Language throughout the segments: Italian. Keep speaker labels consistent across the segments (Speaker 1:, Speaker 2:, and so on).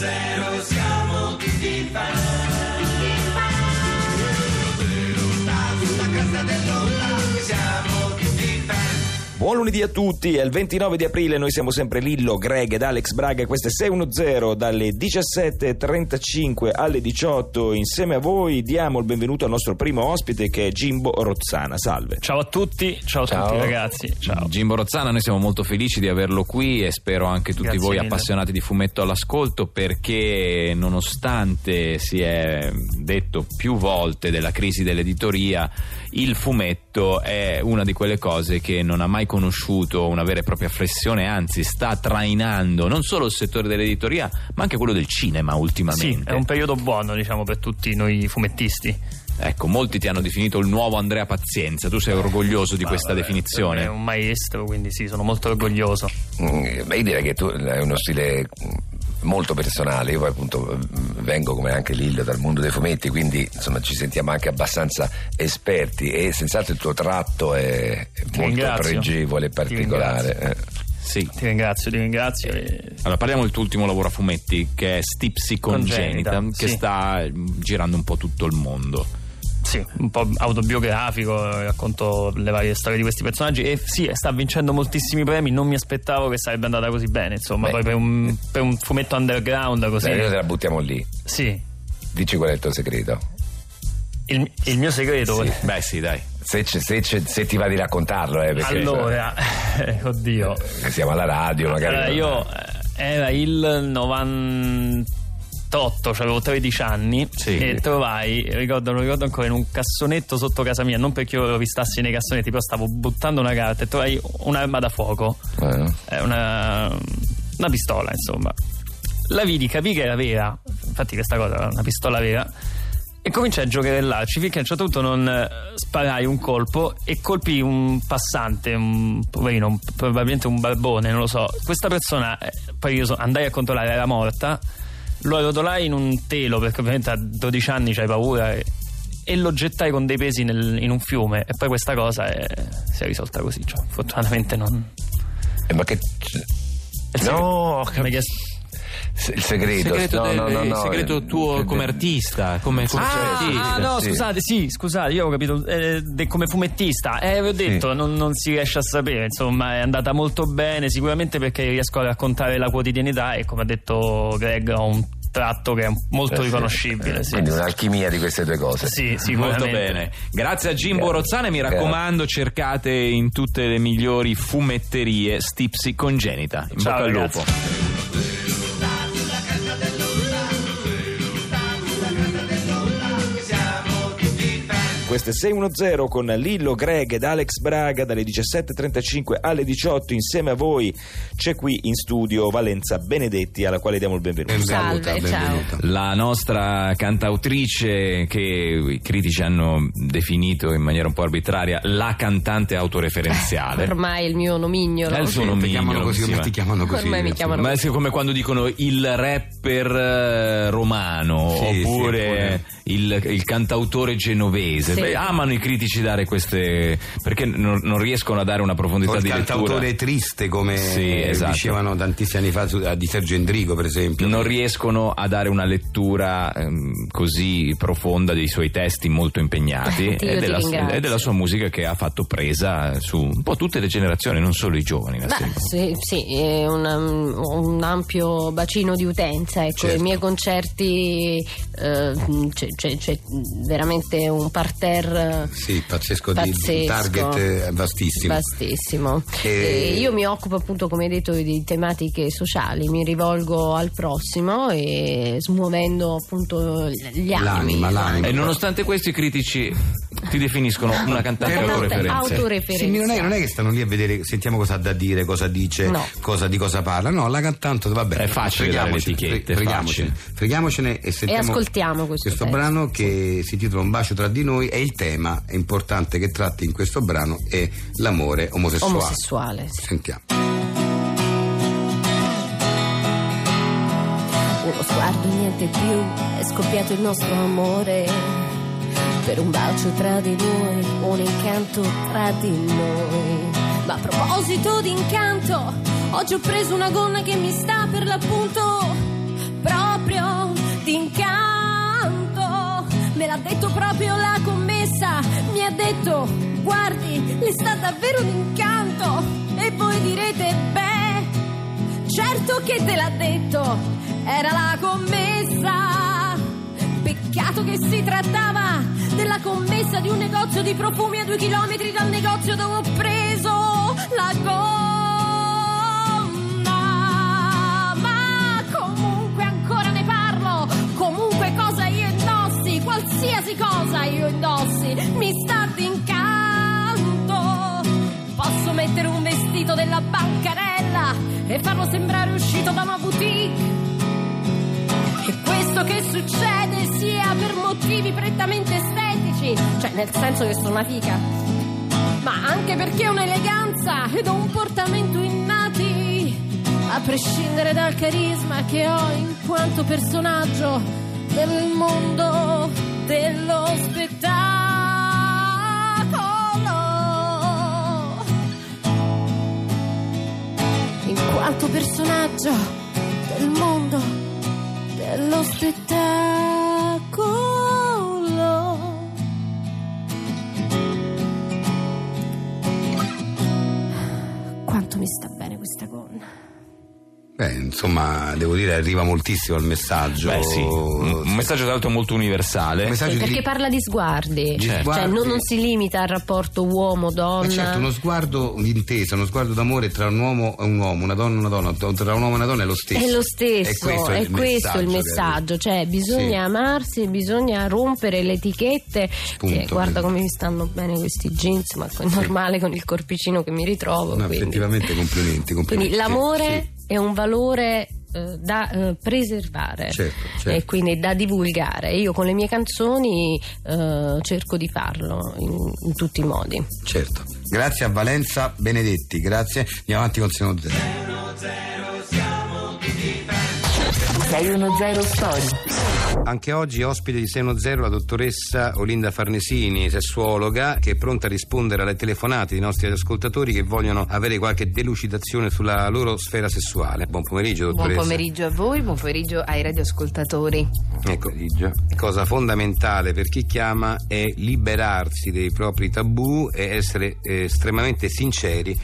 Speaker 1: 1-0 siamo
Speaker 2: lunedì a tutti, è il 29 di aprile, noi siamo sempre Lillo, Greg ed Alex Braga, questo è 610 dalle 17.35 alle 18, insieme a voi diamo il benvenuto al nostro primo ospite che è Jimbo Rozzana, salve.
Speaker 3: Ciao a tutti, ciao,
Speaker 4: Ciao.
Speaker 3: a tutti ragazzi. Ciao.
Speaker 4: Jimbo Rozzana, noi siamo molto felici di averlo qui e spero anche tutti
Speaker 3: Grazie
Speaker 4: voi
Speaker 3: mille.
Speaker 4: appassionati di fumetto all'ascolto perché nonostante si è detto più volte della crisi dell'editoria, il fumetto è una di quelle cose che non ha mai conosciuto una vera e propria flessione, anzi sta trainando non solo il settore dell'editoria ma anche quello del cinema
Speaker 3: Sì,
Speaker 4: ultimamente.
Speaker 3: è un periodo buono, diciamo, per tutti noi fumettisti.
Speaker 4: Ecco, molti ti hanno definito il nuovo Andrea Pazienza, tu sei orgoglioso di
Speaker 3: Ma
Speaker 4: questa
Speaker 3: vabbè,
Speaker 4: definizione.
Speaker 3: È un maestro, quindi sì, sono molto orgoglioso.
Speaker 5: Mm, Beh, io direi che tu hai uno stile molto personale. Io poi appunto vengo come anche Lillo dal mondo dei fumetti, quindi insomma ci sentiamo anche abbastanza esperti e senz'altro il tuo tratto è, molto
Speaker 3: ringrazio.
Speaker 5: pregevole e
Speaker 3: Ti
Speaker 5: particolare. eh.
Speaker 4: Sì.
Speaker 3: Ti ringrazio, ti ringrazio.
Speaker 4: Allora, parliamo del tuo ultimo lavoro a fumetti, che è Stipsy Congenita,
Speaker 3: Congenita,
Speaker 4: che
Speaker 3: sì.
Speaker 4: sta girando un po' tutto il mondo.
Speaker 3: Sì, un po' autobiografico, racconto le varie storie di questi personaggi e sì, sta vincendo moltissimi premi, non mi aspettavo che sarebbe andata così bene, insomma,
Speaker 5: Beh.
Speaker 3: poi per un, per un fumetto underground così.
Speaker 5: Dai, noi te la buttiamo lì.
Speaker 3: Sì,
Speaker 5: Dici qual è il tuo segreto.
Speaker 3: il, il mio segreto...
Speaker 5: Sì.
Speaker 4: Beh, sì, dai.
Speaker 5: Se, se se ti va di raccontarlo, eh, perché
Speaker 3: Allora, eh, oddio.
Speaker 5: eh, siamo alla radio, magari.
Speaker 3: Allora, io eh, era il 98, cioè avevo 13 anni
Speaker 4: Sì.
Speaker 3: e trovai, ricordo, lo ricordo ancora, in un cassonetto sotto casa mia, non perché io lo vistassi nei cassonetti, però stavo buttando una carta e trovai un'arma da fuoco,
Speaker 5: Eh,
Speaker 3: eh, una, una pistola insomma. La vidi, capì che era vera, infatti questa cosa era una pistola vera. E cominciai a giocherellarci finché a un certo punto non eh, sparai un colpo e colpì un passante, un poverino, un- probabilmente un barbone, non lo so. Questa persona, eh, poi io so- andai a controllare, era morta. Lo arrotolai in un telo perché ovviamente a 12 anni c'hai paura e, e lo gettai con dei pesi nel- in un fiume. E poi questa cosa è- si è risolta così. Cioè, fortunatamente non.
Speaker 5: eh, ma che. No, ho
Speaker 3: segreto-
Speaker 5: il segreto.
Speaker 4: Il segreto,
Speaker 5: no,
Speaker 4: del-
Speaker 5: no, no,
Speaker 4: il segreto tuo come artista, come, come
Speaker 3: Ah,
Speaker 4: artista.
Speaker 3: ah, no,
Speaker 5: sì.
Speaker 3: scusate, sì, scusate, io ho capito eh, de- come fumettista. Eh, vi ho detto, non, non si riesce a sapere, insomma, è andata molto bene, sicuramente perché riesco a raccontare la quotidianità e come ha detto Greg ho un tratto che è molto
Speaker 5: Eh, sì.
Speaker 3: riconoscibile. Sì,
Speaker 5: Quindi un'alchimia di queste due cose.
Speaker 3: sì, sicuramente.
Speaker 4: Molto bene. Grazie a Jimbo
Speaker 5: Grazie.
Speaker 4: Rozzana e mi
Speaker 5: Grazie.
Speaker 4: raccomando cercate in tutte le migliori fumetterie Stipsy Congenita. In
Speaker 3: Ciao,
Speaker 4: bocca al lupo.
Speaker 2: È 610 con Lillo, Greg ed Alex Braga dalle 17.35 alle 18 insieme a voi c'è qui in studio Valenza Benedetti alla quale diamo il benvenuto.
Speaker 6: Benvenuta,
Speaker 7: Salve, ciao.
Speaker 6: benvenuta.
Speaker 4: La nostra cantautrice che i critici hanno definito in maniera un po' arbitraria la cantante autoreferenziale.
Speaker 7: Ormai è il mio nomignolo.
Speaker 4: È il suo
Speaker 6: Sì, ti
Speaker 4: nomignolo,
Speaker 6: chiamano così,
Speaker 4: sì,
Speaker 6: come
Speaker 4: ma-
Speaker 6: ti chiamano così.
Speaker 7: Ormai mi chiamano
Speaker 4: Ma è come quando dicono il rapper eh, romano
Speaker 6: Sì, sì,
Speaker 4: oppure
Speaker 6: oppure-
Speaker 4: il, il cantautore genovese.
Speaker 7: Sì.
Speaker 4: Beh, amano i critici dare queste. perché non, non riescono a dare una profondità
Speaker 6: il
Speaker 4: di lettura.
Speaker 6: cantautore triste come
Speaker 4: Sì, esatto.
Speaker 6: dicevano tantissimi anni fa di Sergio Endrigo per esempio
Speaker 4: Non riescono a dare una lettura ehm, così profonda dei suoi testi molto impegnati e della, e della sua musica che ha fatto presa su un po' tutte le generazioni, non solo i giovani.
Speaker 7: Beh, sì, sì, è una- un ampio bacino di utenza. Ecco,
Speaker 6: Certo.
Speaker 7: i miei concerti eh, c'è, c'è- c'è veramente un parterre
Speaker 6: sì pazzesco,
Speaker 7: pazzesco.
Speaker 6: di target eh, vastissimo
Speaker 7: Vastissimo.
Speaker 6: E-
Speaker 7: E io mi occupo appunto, come hai detto, di tematiche sociali, mi rivolgo al prossimo e smuovendo appunto gli animi.
Speaker 6: L'anima, l'anima.
Speaker 4: E nonostante questo i critici ti definiscono una cantante autoreferenziale.
Speaker 6: Sì,
Speaker 7: autoreferenziale.
Speaker 6: non, è, non è che stanno lì a vedere, sentiamo cosa ha da dire, cosa dice,
Speaker 7: No.
Speaker 6: cosa, di cosa parla. No, la cantante va bene.
Speaker 4: È facile dare le
Speaker 6: Freghiamocene,
Speaker 4: etichette,
Speaker 6: freghiamocene, e sentiamo
Speaker 7: ascoltiamo questo testo.
Speaker 6: brano che si intitola Un bacio tra di noi e il tema importante che tratti in questo brano è l'amore omosessuale.
Speaker 7: Omosessuale. Sì.
Speaker 6: Sentiamo.
Speaker 7: Uno sguardo e niente più, è scoppiato il nostro amore. Per un bacio tra di noi, un incanto tra di noi. Ma a proposito di incanto, oggi ho preso una gonna che mi sta per l'appunto proprio d'incanto. Me l'ha detto proprio la commedia guardi, le sta davvero un incanto. E voi direte, beh, certo che te l'ha detto, era la commessa. Peccato che si trattava della commessa di un negozio di profumi a due chilometri dal negozio dove ho preso la gonna. Indossi, mi sta d'incanto. Posso mettere un vestito della bancarella e farlo sembrare uscito da una boutique. E questo che succede sia per motivi prettamente estetici, cioè nel senso che sono una fica, ma anche perché ho un'eleganza ed ho un portamento innati, a prescindere dal carisma che ho in quanto personaggio del mondo dello spettacolo. In quanto personaggio del mondo dello spettacolo.
Speaker 6: Insomma, devo dire, arriva moltissimo il messaggio.
Speaker 4: Beh, sì, un un messaggio tra l'altro molto universale.
Speaker 6: Un messaggio di-
Speaker 7: Perché parla di sguardi,
Speaker 6: Di
Speaker 7: cioè
Speaker 6: sguardi.
Speaker 7: non, non si limita al rapporto uomo-donna.
Speaker 6: Ma certo, uno sguardo d'intesa, uno sguardo d'amore tra un uomo e un uomo, una donna e una donna, tra un uomo e una donna è lo stesso.
Speaker 7: È lo stesso,
Speaker 6: E questo è, il,
Speaker 7: questo il
Speaker 6: che
Speaker 7: messaggio, cioè bisogna
Speaker 6: Sì.
Speaker 7: amarsi, bisogna rompere le etichette.
Speaker 6: Punto.
Speaker 7: Che, guarda come mi stanno bene questi jeans, ma è normale con il corpicino che mi ritrovo.
Speaker 6: No,
Speaker 7: quindi.
Speaker 6: effettivamente complimenti, complimenti.
Speaker 7: Quindi l'amore
Speaker 6: Sì,
Speaker 7: è un valore eh, da eh, preservare
Speaker 6: Certo, certo.
Speaker 7: e quindi da divulgare. Io con le mie canzoni eh, cerco di farlo in, in tutti i modi.
Speaker 6: certo. Grazie a Valenza Benedetti, grazie. Andiamo avanti con Seno Zero.
Speaker 8: 610 Story.
Speaker 6: Anche oggi ospite di Seno Zero la dottoressa Olinda Farnesini, sessuologa, che è pronta a rispondere alle telefonate dei nostri ascoltatori che vogliono avere qualche delucidazione sulla loro sfera sessuale. Buon pomeriggio,
Speaker 8: Buon
Speaker 6: dottoressa.
Speaker 8: pomeriggio a voi, buon pomeriggio ai radioascoltatori.
Speaker 6: Ecco, cosa fondamentale per chi chiama è liberarsi dei propri tabù e essere eh, estremamente sinceri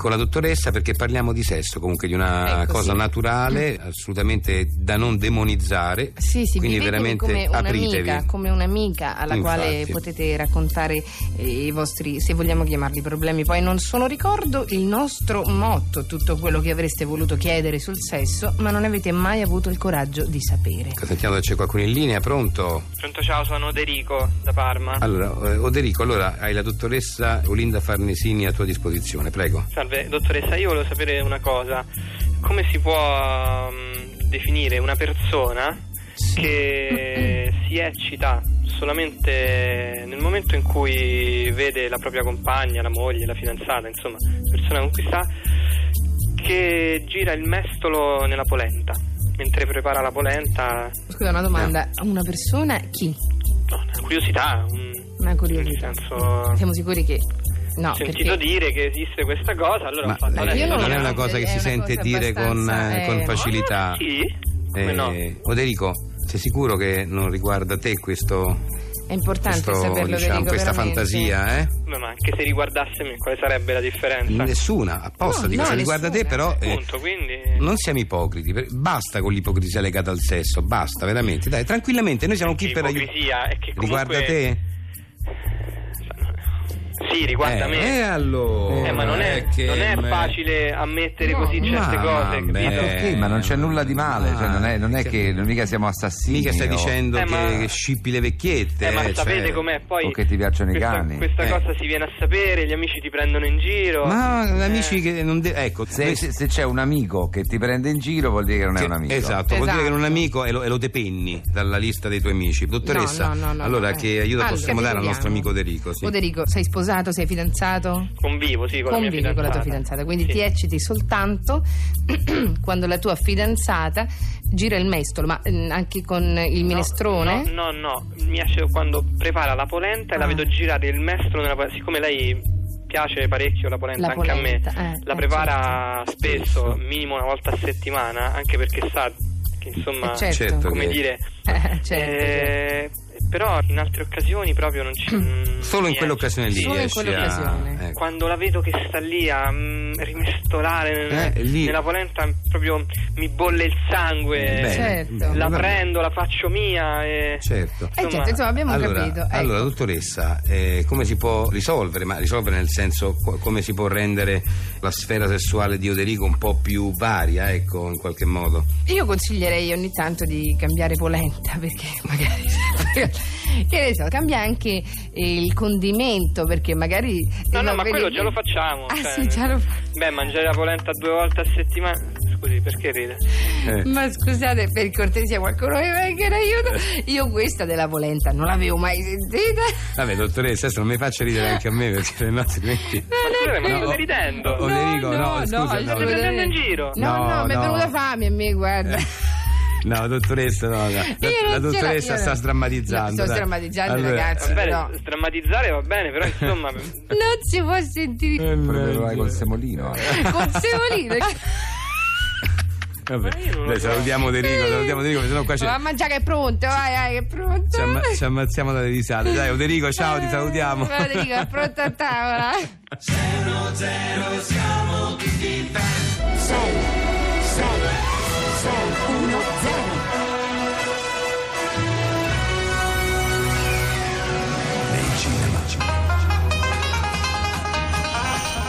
Speaker 6: con la dottoressa perché parliamo di sesso, comunque di una
Speaker 8: Ecco,
Speaker 6: cosa
Speaker 8: sì.
Speaker 6: naturale, assolutamente da non demonizzare.
Speaker 8: Sì, sì,
Speaker 6: quindi veramente
Speaker 8: come un'amica,
Speaker 6: apritevi.
Speaker 8: come un'amica alla
Speaker 6: Infatti.
Speaker 8: quale potete raccontare eh, i vostri, se vogliamo chiamarli problemi. Poi non sono ricordo il nostro motto, tutto quello che avreste voluto chiedere sul sesso, ma non avete mai avuto il coraggio di sapere.
Speaker 6: Sentiamo se c'è qualcuno in linea, pronto?
Speaker 9: Pronto, ciao, sono Oderico da Parma.
Speaker 6: Allora, eh, Oderico, allora hai la dottoressa Olinda Farnesini a tua disposizione, prego.
Speaker 9: Salve, dottoressa, io volevo sapere una cosa. Come si può mm, definire una persona che si eccita solamente nel momento in cui vede la propria compagna, la moglie, la fidanzata, insomma, persona con cui sta, che gira il mestolo nella polenta. Mentre prepara la polenta,
Speaker 8: Scusa, una domanda. Una persona chi?
Speaker 9: una curiosità, un,
Speaker 8: Una curiosità.
Speaker 9: senso...
Speaker 8: Siamo sicuri che... No,
Speaker 9: ho sentito
Speaker 8: perché...
Speaker 9: dire che esiste questa cosa, allora
Speaker 6: Ma
Speaker 9: ho fatto
Speaker 6: eh, non,
Speaker 8: non
Speaker 6: è una cosa che si sente
Speaker 8: cosa
Speaker 6: dire con, eh, con
Speaker 8: eh,
Speaker 6: facilità.
Speaker 9: Sì? Come no?
Speaker 6: Eh, Oderico, sei sicuro che non riguarda te questo,
Speaker 8: È importante
Speaker 6: questo,
Speaker 8: saperlo,
Speaker 6: diciamo, questa
Speaker 8: veramente.
Speaker 6: fantasia, eh?
Speaker 9: Beh, ma anche se riguardasse me, quale sarebbe la differenza?
Speaker 6: Nessuna, apposta
Speaker 8: No,
Speaker 6: dico,
Speaker 8: no,
Speaker 6: se riguarda te, però eh,
Speaker 9: Appunto, quindi...
Speaker 6: non siamo ipocriti, per- basta con l'ipocrisia legata al sesso, basta veramente, dai, tranquillamente, noi siamo qui per aiutare.
Speaker 9: Ipocrisia è che comunque...
Speaker 6: Riguarda te?
Speaker 9: Sì, riguarda
Speaker 6: eh,
Speaker 9: me.
Speaker 6: eh, allora.
Speaker 9: Eh, ma non è,
Speaker 6: che
Speaker 9: non è
Speaker 6: me-
Speaker 9: facile ammettere
Speaker 8: No,
Speaker 9: così certe
Speaker 6: ma
Speaker 9: cose, capito?
Speaker 10: Perché? Ma non c'è nulla di male, cioè non, è, non è che non mica siamo assassini.
Speaker 6: Mica stai
Speaker 10: o-
Speaker 6: dicendo
Speaker 9: Eh,
Speaker 6: che,
Speaker 9: ma-
Speaker 6: che scippi le vecchiette.
Speaker 9: Eh, ma
Speaker 6: eh,
Speaker 9: sapete
Speaker 6: cioè-
Speaker 9: com'è? Poi
Speaker 10: o che ti piacciono i
Speaker 9: questa,
Speaker 10: cani.
Speaker 9: Questa
Speaker 6: Eh.
Speaker 9: cosa si viene a sapere, gli amici ti prendono in giro.
Speaker 6: Ma
Speaker 9: Eh,
Speaker 6: amici che non de- ecco,
Speaker 10: Se, se- se c'è un amico che ti prende in giro vuol dire che non è un amico.
Speaker 6: Esatto, vuol dire
Speaker 8: Esatto.
Speaker 6: che non è un amico e lo, e lo depenni dalla lista dei tuoi amici. Dottoressa,
Speaker 8: No, no, no, no,
Speaker 6: allora
Speaker 8: no,
Speaker 6: che
Speaker 8: eh.
Speaker 6: aiuto possiamo dare al nostro amico Derico? Sì.
Speaker 8: Oderico, sei sposato, sei fidanzato?
Speaker 9: Convivo, sì, con
Speaker 8: Convivi
Speaker 9: la mia
Speaker 8: con la tua
Speaker 9: fidanzata.
Speaker 8: fidanzata, quindi
Speaker 9: Sì.
Speaker 8: ti ecciti soltanto quando la tua fidanzata gira il mestolo, ma mm, anche con il minestrone?
Speaker 9: No, no, no, mi esce quando prepara la polenta e la
Speaker 8: Ah.
Speaker 9: vedo girare il mestolo nella. Siccome lei piace parecchio la polenta
Speaker 8: La
Speaker 9: anche
Speaker 8: polenta,
Speaker 9: a me,
Speaker 8: eh,
Speaker 9: la
Speaker 8: eh,
Speaker 9: prepara
Speaker 8: certo.
Speaker 9: spesso, minimo una volta a settimana, anche perché sa che insomma,
Speaker 8: Eh, certo.
Speaker 6: Certo
Speaker 9: come dire,
Speaker 8: Eh, certo,
Speaker 9: eh, però in altre occasioni proprio non ci... mm,
Speaker 6: Solo in quell'occasione lì
Speaker 9: esce.
Speaker 8: Solo in
Speaker 6: riesci a-
Speaker 8: quell'occasione.
Speaker 6: ecco.
Speaker 9: Quando la vedo che sta lì a mm, rimestolare nel-
Speaker 6: Eh, lì-
Speaker 9: nella polenta, proprio mi bolle il sangue.
Speaker 6: Eh, bene.
Speaker 8: Certo.
Speaker 9: La prendo, la faccio mia e...
Speaker 6: Certo.
Speaker 8: Eh, certo, insomma, abbiamo
Speaker 6: allora,
Speaker 8: capito. Ecco.
Speaker 6: allora, dottoressa, eh, come si può risolvere? Ma risolvere nel senso co- come si può rendere la sfera sessuale di Oderico un po' più varia, ecco, in qualche modo.
Speaker 8: Io consiglierei ogni tanto di cambiare polenta perché magari che ne so, cambia anche eh, il condimento perché magari
Speaker 9: No, no,
Speaker 8: eh,
Speaker 9: ma quello già lo facciamo.
Speaker 8: Ah,
Speaker 9: cioè,
Speaker 8: sì, già lo fa.
Speaker 9: Beh, mangiare la polenta due volte a settimana. Scusi, perché ride?
Speaker 6: Eh.
Speaker 8: Ma scusate, per cortesia, qualcuno mi venga in aiuto. Io questa della polenta non l'avevo mai sentita.
Speaker 6: Vabbè, dottoressa, adesso non mi faccia ridere anche a me perché se no altrimenti.
Speaker 9: Ma scusate, ma
Speaker 6: No,
Speaker 9: ridendo?
Speaker 6: oh, Oderico, no, scusa, no.
Speaker 9: State prendendo in giro?
Speaker 8: No, no,
Speaker 6: No,
Speaker 8: mi è
Speaker 6: no.
Speaker 8: venuta fame a me, guarda.
Speaker 6: No, dottoressa, no, no. La,
Speaker 8: Io
Speaker 6: la
Speaker 8: non ce la-
Speaker 6: dottoressa
Speaker 8: io
Speaker 6: sta
Speaker 8: non-
Speaker 6: sdrammatizzando.
Speaker 8: No, sto
Speaker 6: dai.
Speaker 8: sdrammatizzando,
Speaker 6: Allora-
Speaker 8: ragazzi.
Speaker 9: Va bene,
Speaker 8: No.
Speaker 9: drammatizzare va bene, però insomma...
Speaker 8: Non si può sentire
Speaker 10: Proverai col semolino.
Speaker 8: con semolino.
Speaker 6: Vabbè,
Speaker 9: Ma io non lo
Speaker 6: dai,
Speaker 9: so.
Speaker 6: salutiamo Oderico, salutiamo Oderico, sennò qua ci,
Speaker 8: Va a mangiare che è pronto, vai, vai, che è pronto.
Speaker 6: ci amma- ci ammazziamo dalle risate. Dai, Oderico, ciao, ti salutiamo.
Speaker 8: Va, Oderico, è pronto a tavola.
Speaker 11: 6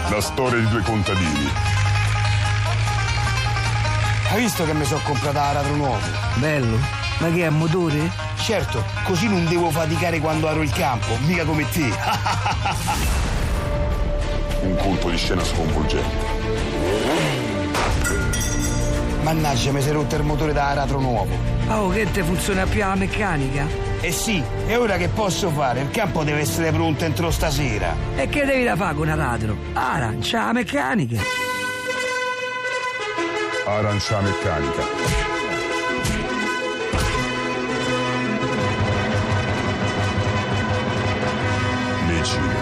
Speaker 11: La storia di due contadini.
Speaker 12: Hai visto che mi sono comprato l'aratro nuovo?
Speaker 13: Bello. Ma che è a motore?
Speaker 12: Certo, così non devo faticare quando ero il campo, mica come te.
Speaker 11: Un colpo di scena sconvolgente.
Speaker 12: Mannaggia, mi si è rotto il motore da aratro nuovo.
Speaker 13: Oh, che te funziona più la meccanica?
Speaker 12: Eh sì, e ora che posso fare? Il campo deve essere pronto entro stasera.
Speaker 13: E che devi da fare con un aratro? Arancia la meccanica.
Speaker 11: Arancia meccanica. Nei cinema.